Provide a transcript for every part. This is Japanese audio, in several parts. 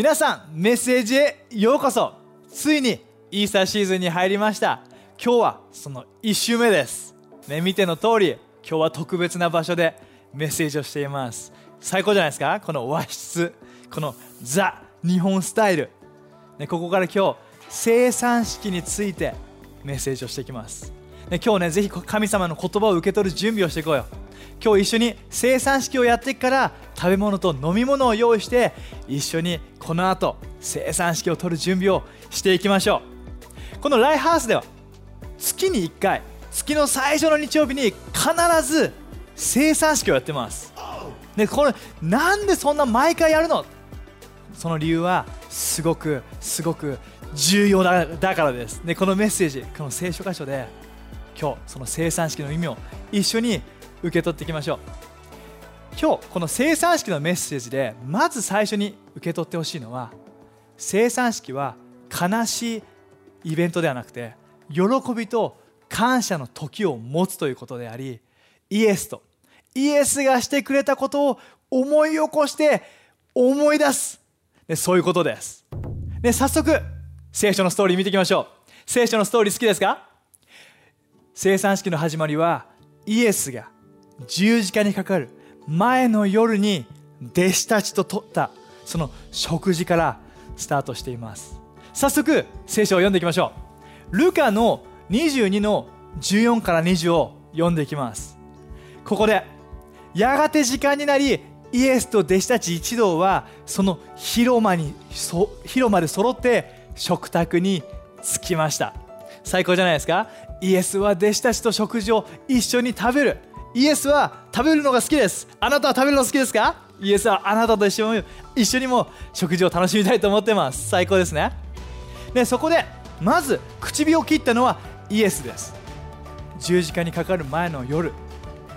皆さんメッセージへようこそ。ついにイーサーシーズンに入りました。今日はその1週目です。ね見ての通り今日は特別な場所でメッセージをしています。最高じゃないですか？この和室。このザ日本スタイル、ね、ここから今日生産式についてメッセージをしていきます、ね、今日ねぜひ神様の言葉を受け取る準備をしていこうよ。今日一緒に生産式をやってから食べ物と飲み物を用意して一緒にこの後生産式を取る準備をしていきましょう。このライハウスでは月に1回月の最初の日曜日に必ず生産式をやってます。でこれなんでそんな毎回やるの？その理由はすごくすごく重要だだからです。でこのメッセージこの聖書箇所で今日その生産式の意味を一緒に受け取っていきましょう。今日この生産式のメッセージでまず最初に受け取ってほしいのは生産式は悲しいイベントではなくて喜びと感謝の時を持つということでありイエスとイエスがしてくれたことを思い起こして思い出す。そういうことです。で早速聖書のストーリー見ていきましょう。聖書のストーリー好きですか？生産式の始まりはイエスが十字架にかかる前の夜に弟子たちと取ったその食事からスタートしています。早速聖書を読んでいきましょう。ルカの22の14から20を読んでいきます。ここでやがて時間になりイエスと弟子たち一同はその広間に広間で揃って食卓に着きました。最高じゃないですか？イエスは弟子たちと食事を一緒に食べる。イエスは食べるのが好きです。あなたは食べるの好きですか？イエスはあなたと一緒に一緒にも食事を楽しみたいと思ってます。最高ですね。でそこでまず唇を切ったのはイエスです。十字架にかかる前の夜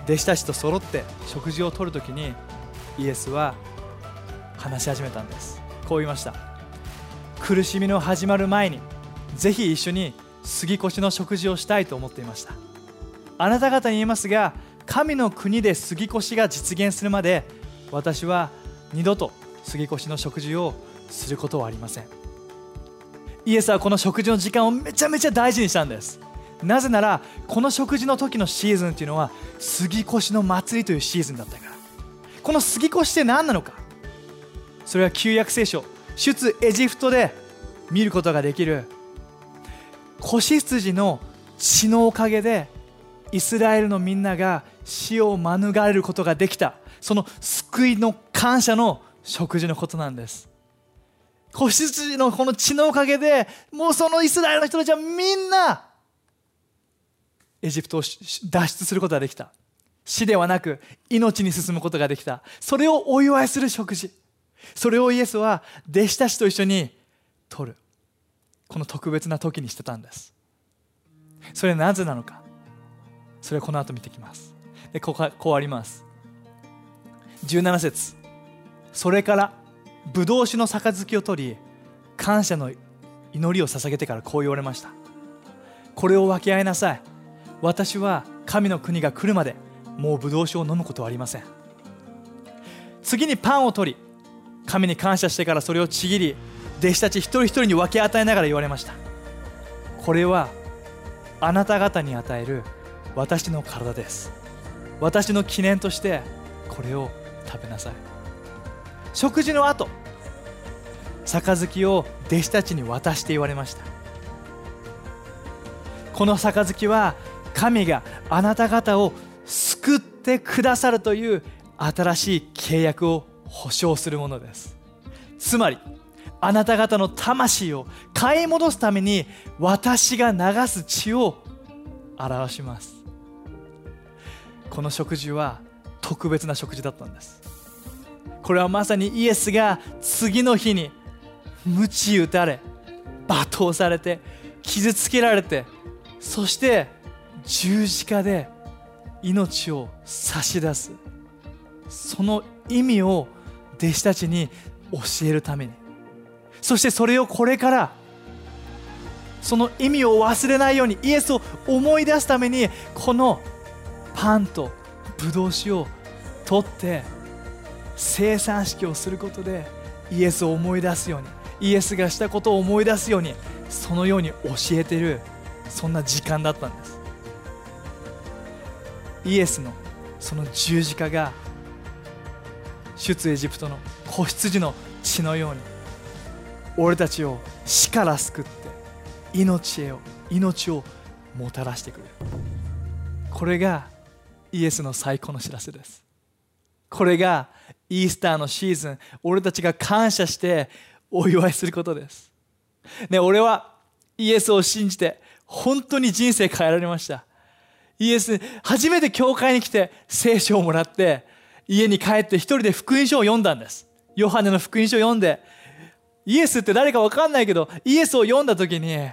弟子たちと揃って食事をとるときにイエスは話し始めたんです。こう言いました。苦しみの始まる前にぜひ一緒に杉越の食事をしたいと思っていました。あなた方に言いますが神の国で杉越が実現するまで私は二度と杉越の食事をすることはありません。イエスはこの食事の時間をめちゃめちゃ大事にしたんです。なぜならこの食事の時のシーズンっていうのは杉越の祭りというシーズンだったから。この杉越って何なのか。それは旧約聖書出エジプトで見ることができる。子羊の血のおかげでイスラエルのみんなが死を免れることができた。その救いの感謝の食事のことなんです。子羊のこの血のおかげでもうそのイスラエルの人たちはみんなエジプトを脱出することができた。死ではなく命に進むことができた。それをお祝いする食事。それをイエスは弟子たちと一緒に取る。この特別な時にしてたんです。それはなぜなのか。それはこの後見てきます。でこここうあります。17節。それからブドウ酒の杯を取り感謝の祈りを捧げてからこう言われました。これを分け合いなさい。私は神の国が来るまでもうブドウ酒を飲むことはありません。次にパンを取り神に感謝してからそれをちぎり弟子たち一人一人に分け与えながら言われました。これはあなた方に与える私の体です。私の記念としてこれを食べなさい。食事の後杯を弟子たちに渡して言われました。この杯は神があなた方を救ってくださるという新しい契約を保証するものです。つまりあなた方の魂を買い戻すために私が流す血を表します。この食事は特別な食事だったんです。これはまさにイエスが次の日に鞭打たれ罵倒されて傷つけられてそして十字架で命を差し出す。その意味を弟子たちに教えるために。そしてそれをこれからその意味を忘れないようにイエスを思い出すためにこのパンとブドウ酒を取って生産式をすることでイエスを思い出すようにイエスがしたことを思い出すようにそのように教えてるそんな時間だったんです。イエスのその十字架が出エジプトの子羊の血のように俺たちを死から救って命へを命をもたらしてくれる。これがイエスの最高の知らせです。これがイースターのシーズン俺たちが感謝してお祝いすることです。ね俺はイエスを信じて本当に人生変えられました。イエス初めて教会に来て聖書をもらって家に帰って一人で福音書を読んだんです。ヨハネの福音書を読んでイエスって誰か分かんないけどイエスを読んだ時に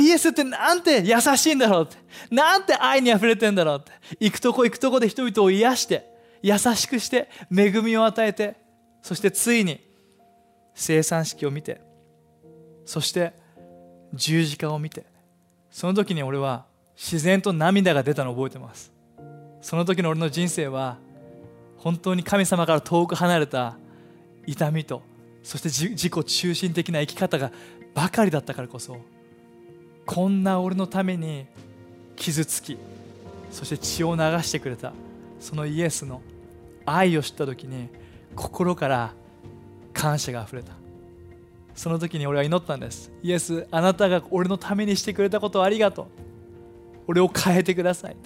イエスってなんて優しいんだろうって。なんて愛にあふれてんだろうって。行くとこ行くとこで人々を癒して優しくして恵みを与えてそしてついに生産式を見てそして十字架を見てその時に俺は自然と涙が出たのを覚えてます。その時の俺の人生は本当に神様から遠く離れた痛みとそして自己中心的な生き方がばかりだったからこそこんな俺のために傷つきそして血を流してくれたそのイエスの愛を知った時に心から感謝があふれた。その時に俺は祈ったんです。イエスあなたが俺のためにしてくれたことをありがとう。俺を変えてください。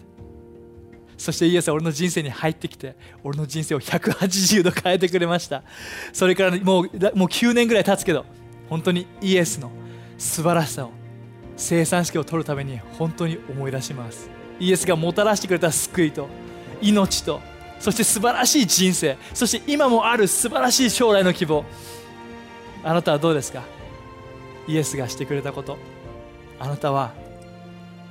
そしてイエスは俺の人生に入ってきて俺の人生を180度変えてくれました。それからもうもう9年ぐらい経つけど本当にイエスの素晴らしさを生産式を取るために本当に思い出します。イエスがもたらしてくれた救いと命とそして素晴らしい人生そして今もある素晴らしい将来の希望。あなたはどうですか？イエスがしてくれたこと。あなたは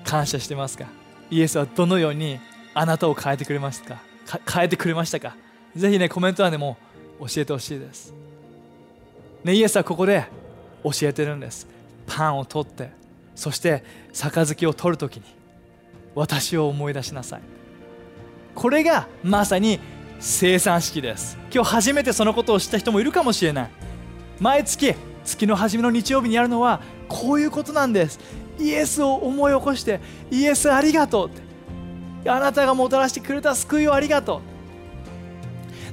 感謝してますか？イエスはどのようにあなたを変えてくれましたか？変えてくれましたか？ぜひねコメント欄でも教えてほしいです、ね、イエスはここで教えてるんです。パンを取ってそして杯を取るときに私を思い出しなさい。これがまさに生産式です。今日初めてそのことを知った人もいるかもしれない。毎月月の初めの日曜日にやるのはこういうことなんです。イエスを思い起こしてイエスありがとうって。あなたがもたらしてくれた救いをありがと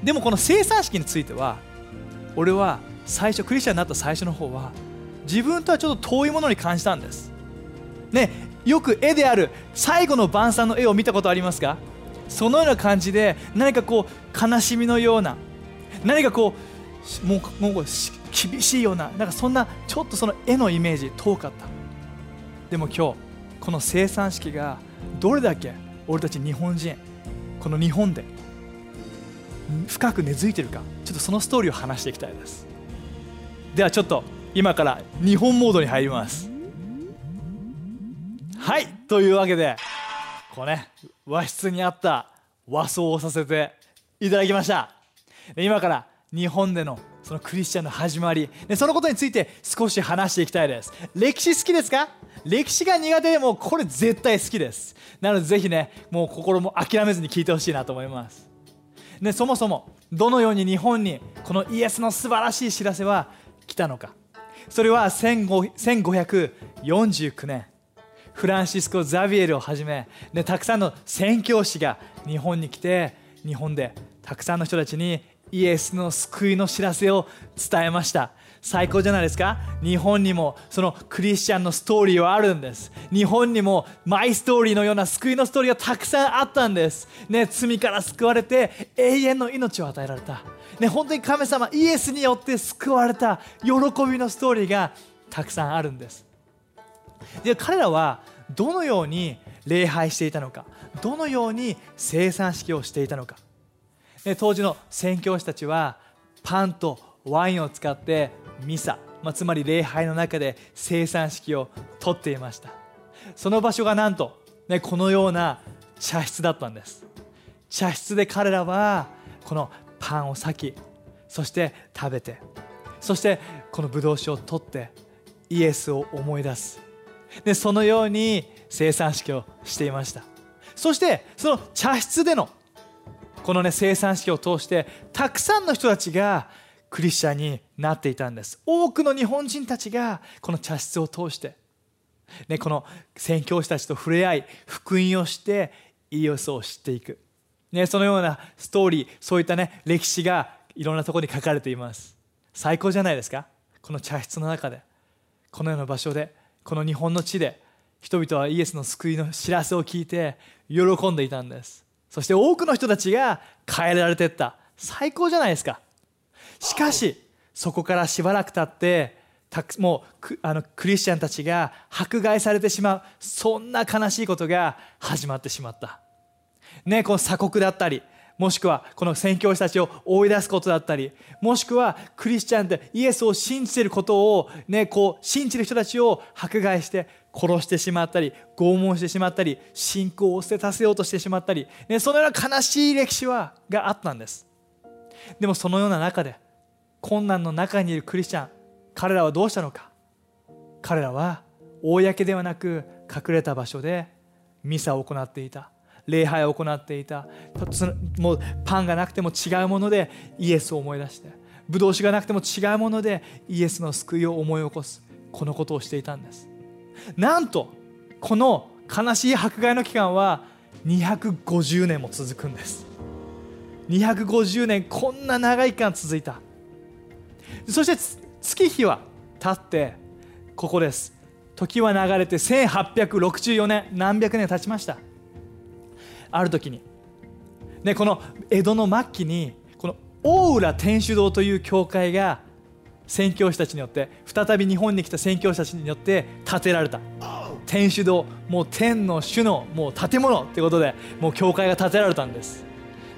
う。でもこの生産式については俺は最初クリスチャンになった最初の方は自分とはちょっと遠いものに感じたんです。ねよく絵である最後の晩餐の絵を見たことありますか？そのような感じで何かこう悲しみのような何かこうもうもう厳しいようななんかそんなちょっとその絵のイメージ遠かった。でも今日この生産式がどれだけ俺たち日本人この日本で深く根付いてるかちょっとそのストーリーを話していきたいです。ではちょっと今から日本モードに入ります。はいというわけでこうね和室にあった和装をさせていただきました。今から日本でのそのクリスチャンの始まり。でそのことについて少し話していきたいです。歴史好きですか？歴史が苦手でもこれ絶対好きです。なのでぜひねもう心も諦めずに聞いてほしいなと思います。でそもそもどのように日本にこのイエスの素晴らしい知らせは来たのか。それは1549年。フランシスコ・ザビエルをはじめ、ね、たくさんの宣教師が日本に来て日本でたくさんの人たちにイエスの救いの知らせを伝えました。最高じゃないですか？日本にもそのクリスチャンのストーリーはあるんです。日本にもマイストーリーのような救いのストーリーがたくさんあったんです。ね罪から救われて永遠の命を与えられた。ね本当に神様イエスによって救われた喜びのストーリーがたくさんあるんです。で彼らはどのように礼拝していたのかどのように生産式をしていたのか。当時の宣教師たちはパンとワインを使ってミサ、まあ、つまり礼拝の中で生産式をとっていました。その場所がなんと、ね、このような茶室だったんです。茶室で彼らはこのパンを裂きそして食べてそしてこのブドウ酒を取ってイエスを思い出す。でそのように生産式をしていました。そしてその茶室でのこのね生産式を通してたくさんの人たちがクリスチャンになっていたんです。多くの日本人たちがこの茶室を通して、ね、この宣教師たちと触れ合い福音をしてイエスを知っていく、ね、そのようなストーリーそういったね歴史がいろんなところに書かれています。最高じゃないですか？この茶室の中で。このような場所で。この日本の地で人々はイエスの救いの知らせを聞いて喜んでいたんです。そして多くの人たちが変えられていった。最高じゃないですか。しかしそこからしばらく経ってもうあのクリスチャンたちが迫害されてしまう。そんな悲しいことが始まってしまった。ねこの鎖国だったりもしくはこの宣教師たちを追い出すことだったりもしくはクリスチャンでイエスを信じていることを、ね、こう信じる人たちを迫害して殺してしまったり拷問してしまったり信仰を捨てさせようとしてしまったり、ね、そのような悲しい歴史はがあったんです。でもそのような中で困難の中にいるクリスチャン彼らはどうしたのか。彼らは公ではなく隠れた場所でミサを行っていた。礼拝を行っていた。もうパンがなくても違うものでイエスを思い出して。ブドウ酒がなくても違うものでイエスの救いを思い起こす。このことをしていたんです。なんとこの悲しい迫害の期間は250年も続くんです。250年こんな長い期間続いた。そして月日は経ってここです。時は流れて1864年何百年経ちました。ある時に、ね、この江戸の末期にこの大浦天主堂という教会が宣教師たちによって再び日本に来た宣教師たちによって建てられた。天主堂もう天の主のもう建物ってことでもう教会が建てられたんです、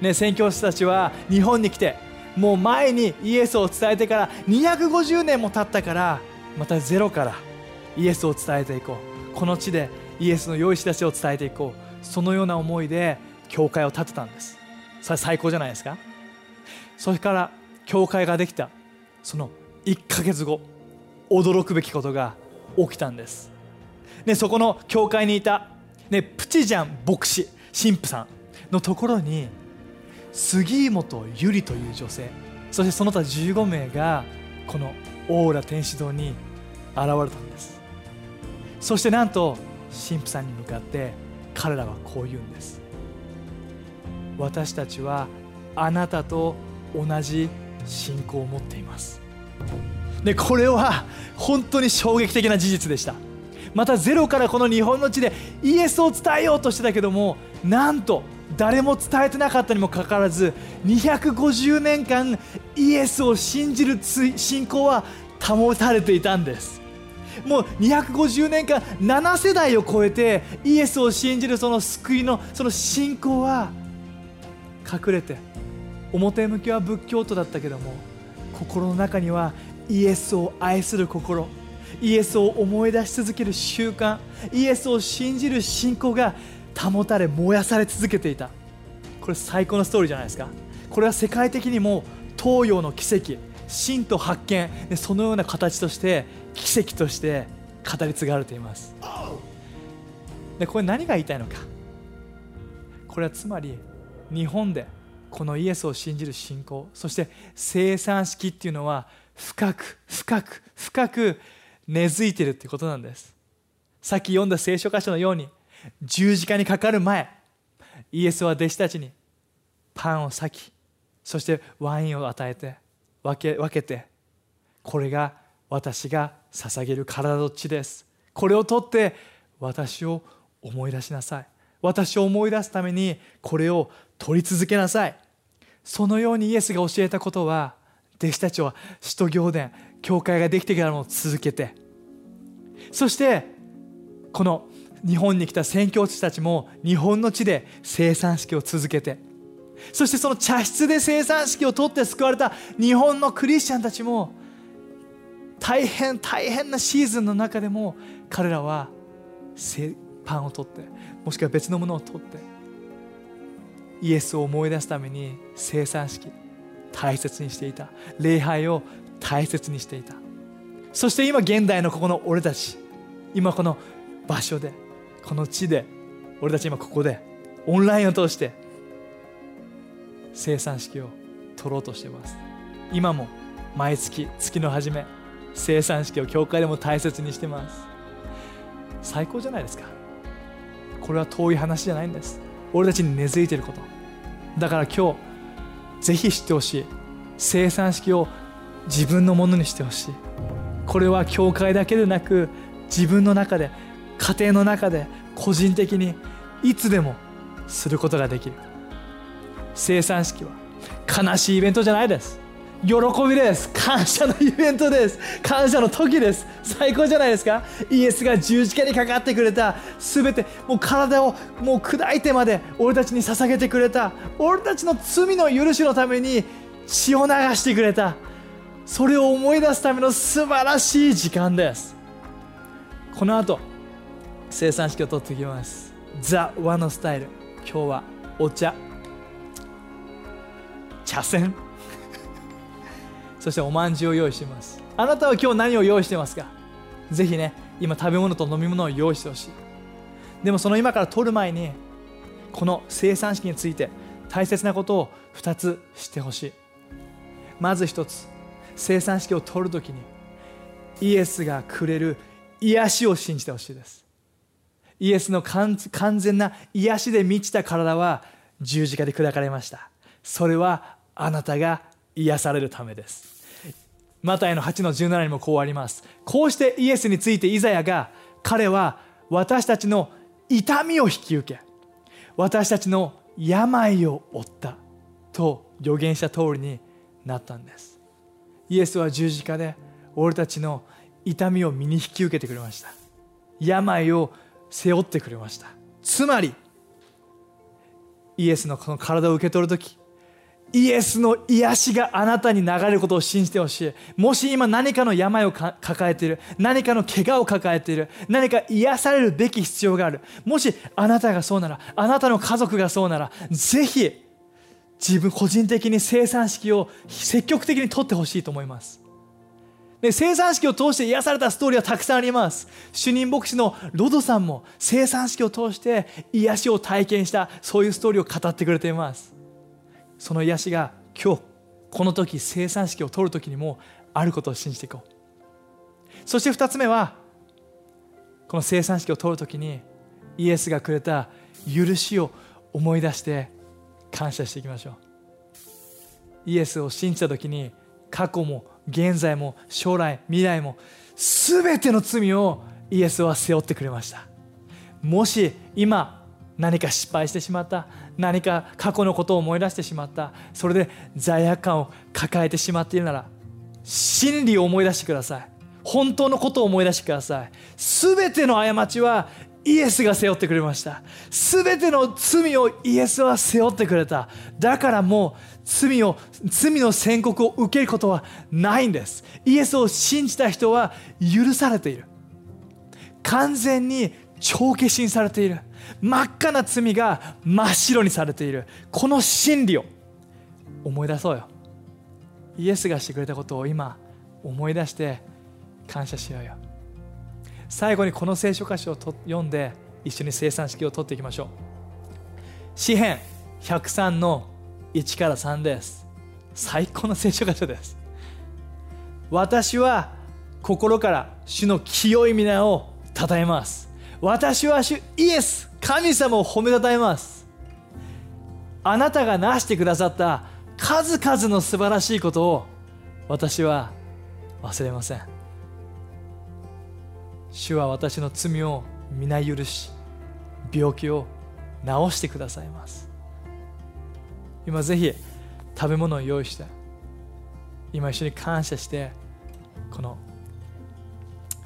ね、宣教師たちは日本に来てもう前にイエスを伝えてから250年も経ったからまたゼロからイエスを伝えていこう。この地でイエスの良い知らせを伝えていこう。そのような思いで教会を建てたんです。それ最高じゃないですか？それから教会ができたその1ヶ月後驚くべきことが起きたんです、ね、そこの教会にいた、ね、プチジャン牧師神父さんのところに杉本ゆりという女性そしてその他15名がこの大浦天使堂に現れたんです。そしてなんと神父さんに向かって彼らはこう言うんです。私たちはあなたと同じ信仰を持っています。でこれは本当に衝撃的な事実でした。またゼロからこの日本の地でイエスを伝えようとしてたけどもなんと誰も伝えてなかったにもかかわらず250年間イエスを信じる信仰は保たれていたんです。もう250年間7世代を超えてイエスを信じるその救いのその信仰は隠れて表向きは仏教徒だったけども心の中にはイエスを愛する心イエスを思い出し続ける習慣イエスを信じる信仰が保たれ燃やされ続けていた。これ最高のストーリーじゃないですか。これは世界的にも東洋の奇跡真と発見そのような形として奇跡として語り継がれています。でこれ何が言いたいのか。これはつまり日本でこのイエスを信じる信仰そして生産式っていうのは深く深く深く根付いてるってことなんです。さっき読んだ聖書箇所のように十字架にかかる前イエスは弟子たちにパンを裂きそしてワインを与えて分け分けてこれが私が捧げる体の血です。これを取って私を思い出しなさい。私を思い出すためにこれを取り続けなさい。そのようにイエスが教えたことは弟子たちは使徒行伝教会ができてからも続けてそしてこの日本に来た宣教師たちも日本の地で生産式を続けてそしてその茶室で生産式をとって救われた日本のクリスチャンたちも大変大変なシーズンの中でも彼らはパンを取ってもしくは別のものを取ってイエスを思い出すために生産式大切にしていた。礼拝を大切にしていた。そして今現代のここの俺たち今この場所でこの地で俺たち今ここでオンラインを通して生産式を取ろうとしています。今も毎月月の初め生産式を教会でも大切にしてます。最高じゃないですか。これは遠い話じゃないんです。俺たちに根付いていること。だから今日ぜひ知ってほしい。生産式を自分のものにしてほしい。これは教会だけでなく自分の中で家庭の中で個人的にいつでもすることができる。生産式は悲しいイベントじゃないです。喜びです。感謝のイベントです。感謝の時です。最高じゃないですか。イエスが十字架にかかってくれた。全てもう体をもう砕いてまで俺たちに捧げてくれた。俺たちの罪の許しのために血を流してくれた。それを思い出すための素晴らしい時間です。この後生産式を取ってきます。ザ・ワのスタイル。今日はお茶。茶筅。そしておまんじゅうを用意しています。あなたは今日何を用意してますか？ぜひね今食べ物と飲み物を用意してほしい。でもその今から取る前にこの生産式について大切なことを2つしてほしい。まず1つ生産式を取るときにイエスがくれる癒しを信じてほしいです。イエスの完全な癒しで満ちた体は十字架で砕かれました。それはあなたが癒されるためです。マタイの8の17にもこうあります。こうしてイエスについてイザヤが彼は私たちの痛みを引き受け私たちの病を負ったと予言した通りになったんです。イエスは十字架で俺たちの痛みを身に引き受けてくれました。病を背負ってくれました。つまりイエスのこの体を受け取る時イエスの癒しがあなたに流れることを信じてほしい。もし今何かの病を抱えている。何かの怪我を抱えている。何か癒されるべき必要がある。もしあなたがそうならあなたの家族がそうならぜひ自分個人的に生産式を積極的にとってほしいと思います。で生産式を通して癒されたストーリーはたくさんあります。主任牧師のロドさんも生産式を通して癒しを体験したそういうストーリーを語ってくれています。その癒しが今日この時生産式を取る時にもあることを信じていこう。そして2つ目はこの生産式を取る時にイエスがくれた許しを思い出して感謝していきましょう。イエスを信じた時に過去も現在も将来未来も全ての罪をイエスは背負ってくれました。もし今何か失敗してしまった何か過去のことを思い出してしまった。それで罪悪感を抱えてしまっているなら真理を思い出してください。本当のことを思い出してください。全ての過ちはイエスが背負ってくれました。全ての罪をイエスは背負ってくれた。だからもう罪を罪の宣告を受けることはないんです。イエスを信じた人は許されている。完全に帳消しにされている。真っ赤な罪が真っ白にされている。この真理を思い出そうよ。イエスがしてくれたことを今思い出して感謝しようよ。最後にこの聖書箇所を読んで一緒に生産式を取っていきましょう。詩編103の1から3です。最高の聖書箇所です。私は心から主の清い皆を称えます。私は主イエス神様を褒めたたえます。あなたがなしてくださった数々の素晴らしいことを私は忘れません。主は私の罪を皆許し病気を治してくださいます。今ぜひ食べ物を用意して今一緒に感謝してこの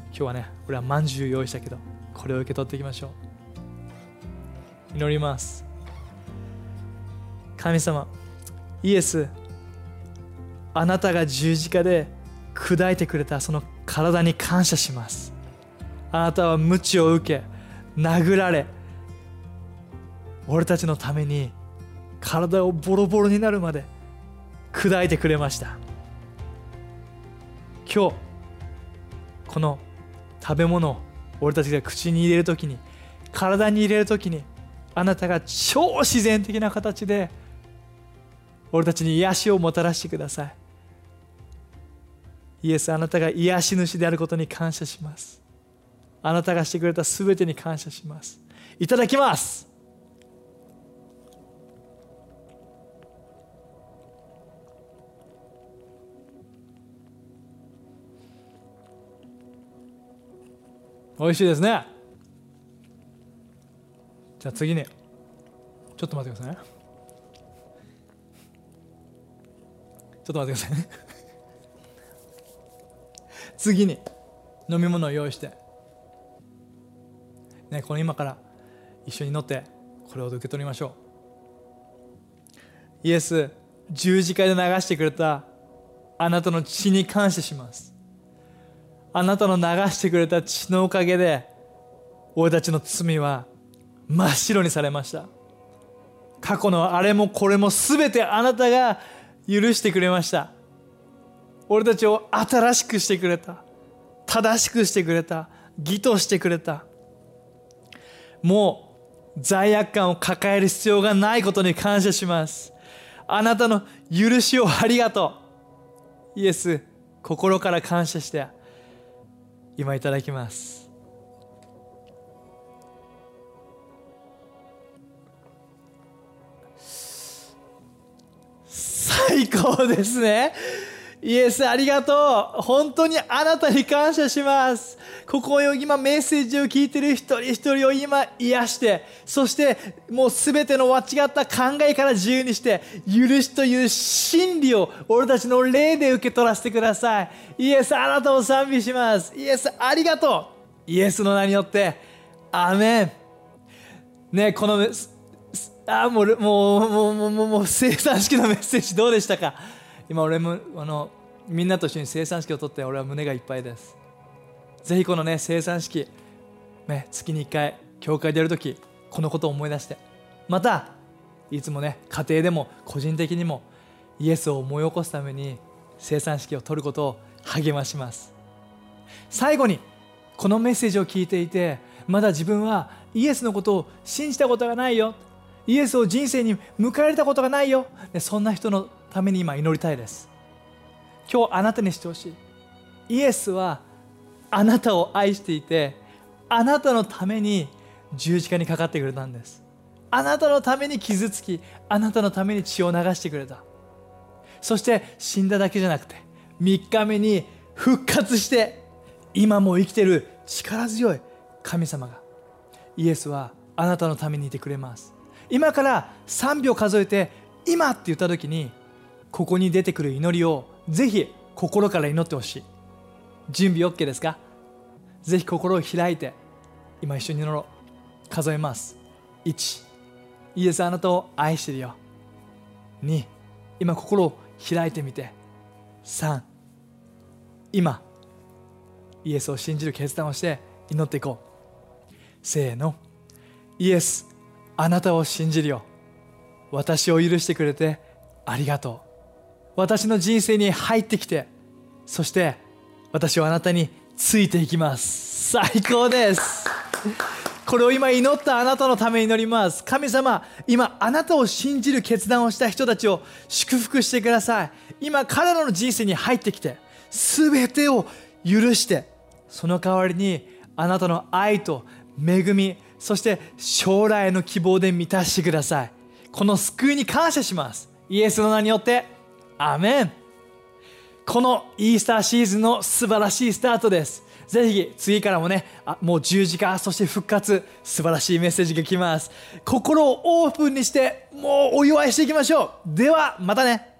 今日はね俺はまんじゅう用意したけどこれを受け取っていきましょう。祈ります。神様イエスあなたが十字架で砕いてくれたその体に感謝します。あなたは鞭を受け殴られ俺たちのために体をボロボロになるまで砕いてくれました。今日この食べ物を俺たちが口に入れる時に体に入れる時にあなたが超自然的な形で俺たちに癒しをもたらしてください。イエスあなたが癒し主であることに感謝します。あなたがしてくれた全てに感謝します。いただきます。美味しいですね。じゃあ次にちょっと待ってくださいね。ちょっと待ってくださいね。次に飲み物を用意して。ねこの今から一緒に乗ってこれを受け取りましょう。イエス十字架で流してくれたあなたの血に感謝します。あなたの流してくれた血のおかげで俺たちの罪は真っ白にされました。過去のあれもこれも全てあなたが許してくれました。俺たちを新しくしてくれた。正しくしてくれた。義としてくれた。もう罪悪感を抱える必要がないことに感謝します。あなたの許しをありがとう。イエス心から感謝して。今いただきます。最高ですね。イエスありがとう。本当にあなたに感謝します。ここを今メッセージを聞いてる一人一人を今癒してそしてもう全ての間違った考えから自由にして許しという真理を俺たちの霊で受け取らせてください。イエスあなたを賛美します。イエスありがとう。イエスの名によってアメン。ねこのあもうもうもうもうもうもう生産式のメッセージどうでしたか？今俺もあのみんなと一緒に生産式をとって俺は胸がいっぱいです。ぜひこのね生産式、ね、月に1回教会でやるときこのことを思い出してまたいつもね家庭でも個人的にもイエスを思い起こすために生産式を取ることを励まします。最後にこのメッセージを聞いていてまだ自分はイエスのことを信じたことがないよ。イエスを人生に迎え入れたことがないよ。そんな人のために今祈りたいです。今日あなたにしてほしい。イエスはあなたを愛していてあなたのために十字架にかかってくれたんです。あなたのために傷つきあなたのために血を流してくれた。そして死んだだけじゃなくて3日目に復活して今も生きてる力強い神様がイエスはあなたのためにいてくれます。今から3秒数えて今って言った時にここに出てくる祈りをぜひ心から祈ってほしい。準備 OK ですか？ぜひ心を開いて今一緒に祈ろう。数えます。1イエスあなたを愛してるよ。2今心を開いてみて。3今。イエスを信じる決断をして祈っていこう。せーの。イエスあなたを信じるよ。私を許してくれてありがとう。私の人生に入ってきてそして私はあなたについていきます。最高です。これを今祈ったあなたのために祈ります。神様今あなたを信じる決断をした人たちを祝福してください。今彼らの人生に入ってきて全てを許してその代わりにあなたの愛と恵みそして将来の希望で満たしてください。この救いに感謝します。イエスの名によってアメン。このイースターシーズンの素晴らしいスタートです。ぜひ次からもねあもう十字架そして復活素晴らしいメッセージが来ます。心をオープンにしてもうお祝いしていきましょう。ではまたね。